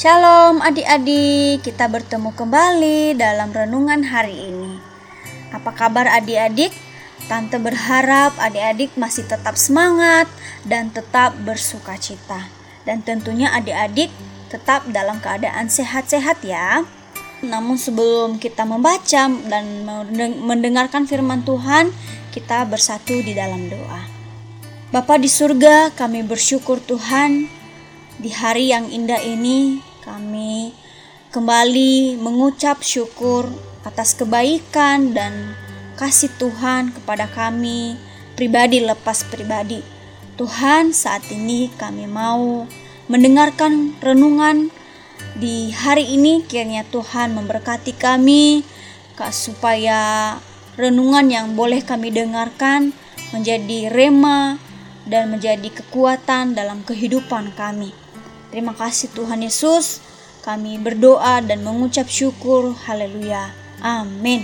Shalom adik-adik, kita bertemu kembali dalam renungan hari ini. Apa kabar adik-adik? Tante berharap adik-adik masih tetap semangat dan tetap bersuka cita. Dan tentunya adik-adik tetap dalam keadaan sehat-sehat ya. Namun sebelum kita membaca dan mendengarkan firman Tuhan, kita bersatu di dalam doa. Bapa di surga, kami bersyukur Tuhan di hari yang indah ini kami kembali mengucap syukur atas kebaikan dan kasih Tuhan kepada kami pribadi lepas pribadi. Tuhan, saat ini kami mau mendengarkan renungan di hari ini kiranya Tuhan memberkati kami supaya renungan yang boleh kami dengarkan menjadi rema dan menjadi kekuatan dalam kehidupan kami. Terima kasih Tuhan Yesus. Kami berdoa dan mengucap syukur. Haleluya. Amin.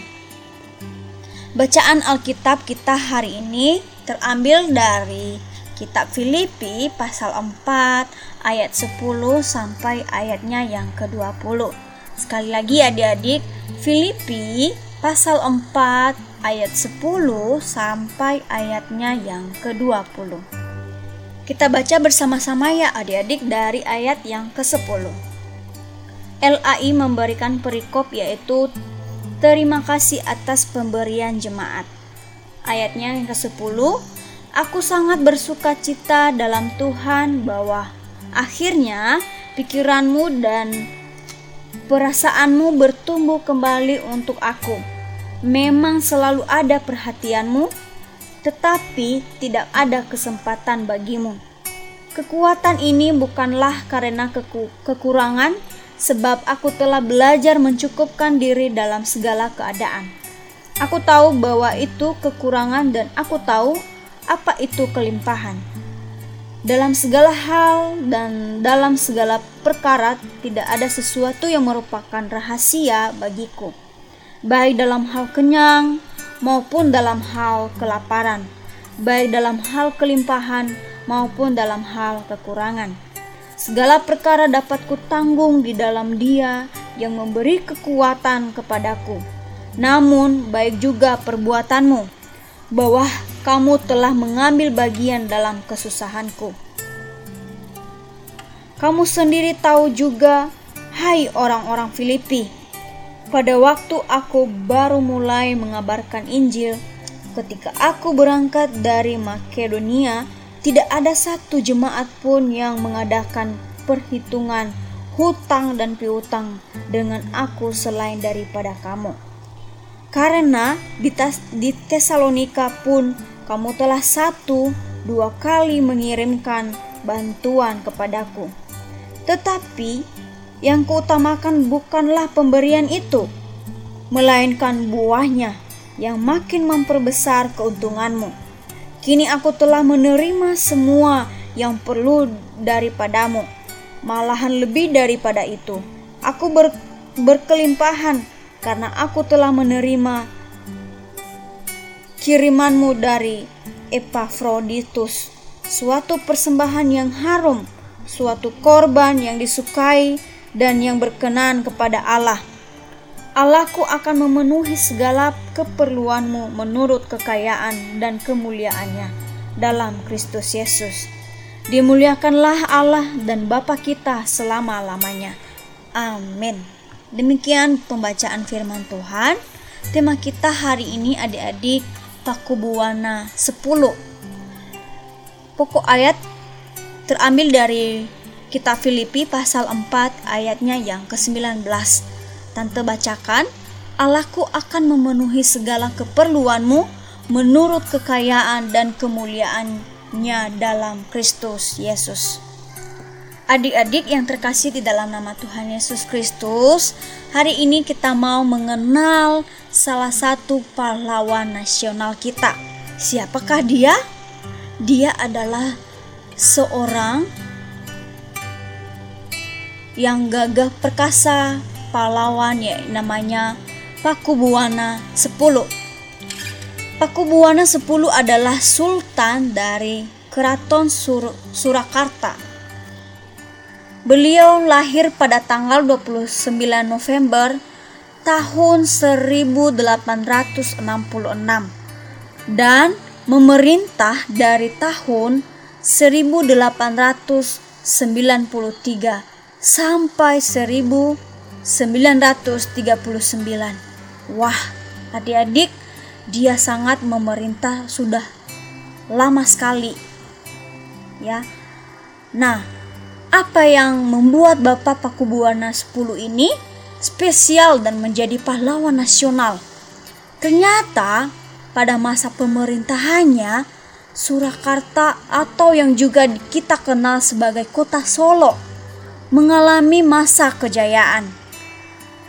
Bacaan Alkitab kita hari ini terambil dari kitab Filipi pasal 4 ayat 10 sampai ayatnya yang ke-20. Sekali lagi adik-adik, Filipi pasal 4 ayat 10 sampai ayatnya yang ke-20. Kita baca bersama-sama ya adik-adik dari ayat yang ke-10. LAI memberikan perikop yaitu Terima kasih atas pemberian jemaat. Ayatnya yang ke-10, Aku sangat bersuka cita dalam Tuhan bahwa akhirnya pikiranmu dan perasaanmu bertumbuh kembali untuk aku. Memang selalu ada perhatianmu, tetapi tidak ada kesempatan bagimu. Kekuatan ini bukanlah karena keku kekurangan, sebab aku telah belajar mencukupkan diri dalam segala keadaan. Aku tahu bahwa itu kekurangan, dan aku tahu apa itu kelimpahan. Dalam segala hal dan dalam segala perkara, tidak ada sesuatu yang merupakan rahasia bagiku, baik dalam hal kenyang maupun dalam hal kelaparan, baik dalam hal kelimpahan maupun dalam hal kekurangan. Segala perkara dapat kutanggung di dalam Dia yang memberi kekuatan kepadaku. Namun, baik juga perbuatanmu, bahwa kamu telah mengambil bagian dalam kesusahanku. Kamu sendiri tahu juga, hai orang-orang Filipi, pada waktu aku baru mulai mengabarkan Injil, ketika aku berangkat dari Makedonia, tidak ada satu jemaat pun yang mengadakan perhitungan hutang dan piutang dengan aku selain daripada kamu. Karena di, Tesalonika pun kamu telah satu dua kali mengirimkan bantuan kepadaku. Tetapi yang kuutamakan bukanlah pemberian itu, melainkan buahnya yang makin memperbesar keuntunganmu. Kini aku telah menerima semua yang perlu daripadamu, malahan lebih daripada itu. Aku ber, berkelimpahan karena aku telah menerima kirimanmu dari Epafroditus, suatu persembahan yang harum, suatu korban yang disukai dan yang berkenan kepada Allah. Allahku akan memenuhi segala keperluanmu menurut kekayaan dan kemuliaannya dalam Kristus Yesus. Dimuliakanlah Allah dan Bapa kita selama-lamanya. Amin. Demikian pembacaan firman Tuhan. Tema kita hari ini adik-adik Pakubuwana 10. Pokok ayat terambil dari Kitab Filipi pasal 4 ayatnya yang ke-19. Tante bacakan, Allahku akan memenuhi segala keperluanmu menurut kekayaan dan kemuliaannya dalam Kristus Yesus. Adik-adik yang terkasih di dalam nama Tuhan Yesus Kristus, hari ini kita mau mengenal salah satu pahlawan nasional kita. Siapakah dia? Dia adalah seorang yang gagah perkasa pahlawan ya namanya Pakubuwana 10. Pakubuwana 10 adalah sultan dari Keraton Sur Surakarta. Beliau lahir pada tanggal 29 November tahun 1866 dan memerintah dari tahun 1893 sampai 1939. Wah, adik-adik, dia sangat memerintah sudah lama sekali. Ya. Nah, apa yang membuat Bapak Pakubuwana 10 ini spesial dan menjadi pahlawan nasional? Ternyata pada masa pemerintahannya Surakarta atau yang juga kita kenal sebagai kota Solo mengalami masa kejayaan.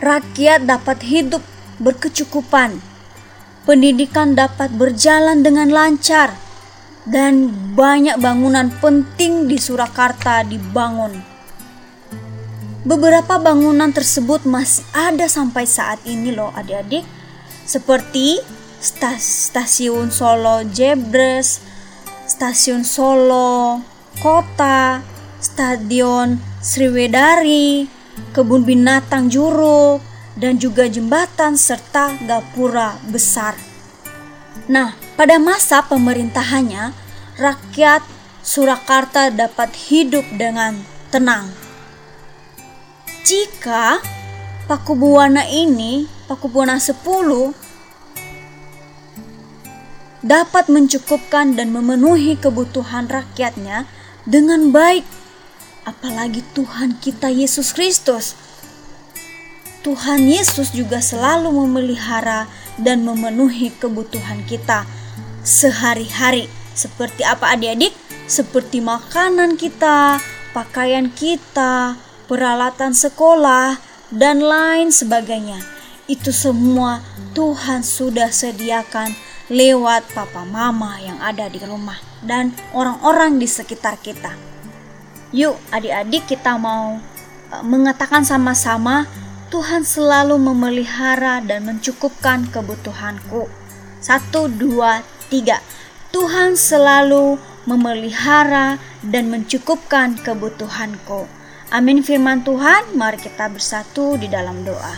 Rakyat dapat hidup berkecukupan. Pendidikan dapat berjalan dengan lancar dan banyak bangunan penting di Surakarta dibangun. Beberapa bangunan tersebut masih ada sampai saat ini loh adik-adik. Seperti stasiun Solo Jebres, stasiun Solo Kota, stadion Sriwedari, kebun binatang Juruk, dan juga jembatan serta gapura besar. Nah, pada masa pemerintahannya, rakyat Surakarta dapat hidup dengan tenang. Jika Pakubuwana ini, Pakubuwana 10 dapat mencukupkan dan memenuhi kebutuhan rakyatnya dengan baik, apalagi Tuhan kita Yesus Kristus Tuhan Yesus juga selalu memelihara dan memenuhi kebutuhan kita sehari-hari. Seperti apa adik-adik? Seperti makanan kita, pakaian kita, peralatan sekolah, dan lain sebagainya. Itu semua Tuhan sudah sediakan lewat papa mama yang ada di rumah dan orang-orang di sekitar kita. Yuk adik-adik kita mau eh, mengatakan sama-sama Tuhan selalu memelihara dan mencukupkan kebutuhanku. Satu, dua, tiga. Tuhan selalu memelihara dan mencukupkan kebutuhanku. Amin firman Tuhan, mari kita bersatu di dalam doa.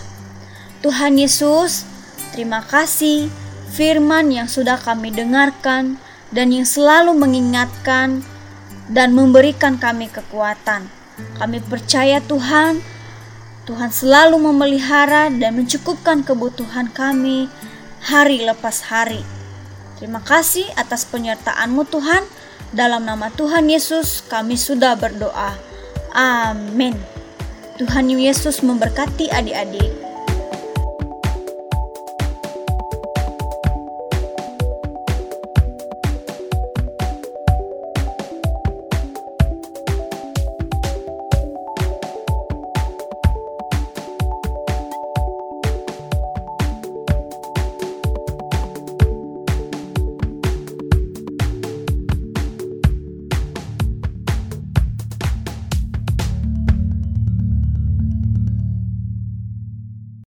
Tuhan Yesus, terima kasih firman yang sudah kami dengarkan dan yang selalu mengingatkan dan memberikan kami kekuatan. Kami percaya Tuhan, Tuhan selalu memelihara dan mencukupkan kebutuhan kami hari lepas hari. Terima kasih atas penyertaan-Mu Tuhan. Dalam nama Tuhan Yesus kami sudah berdoa. Amin. Tuhan Yesus memberkati adik-adik.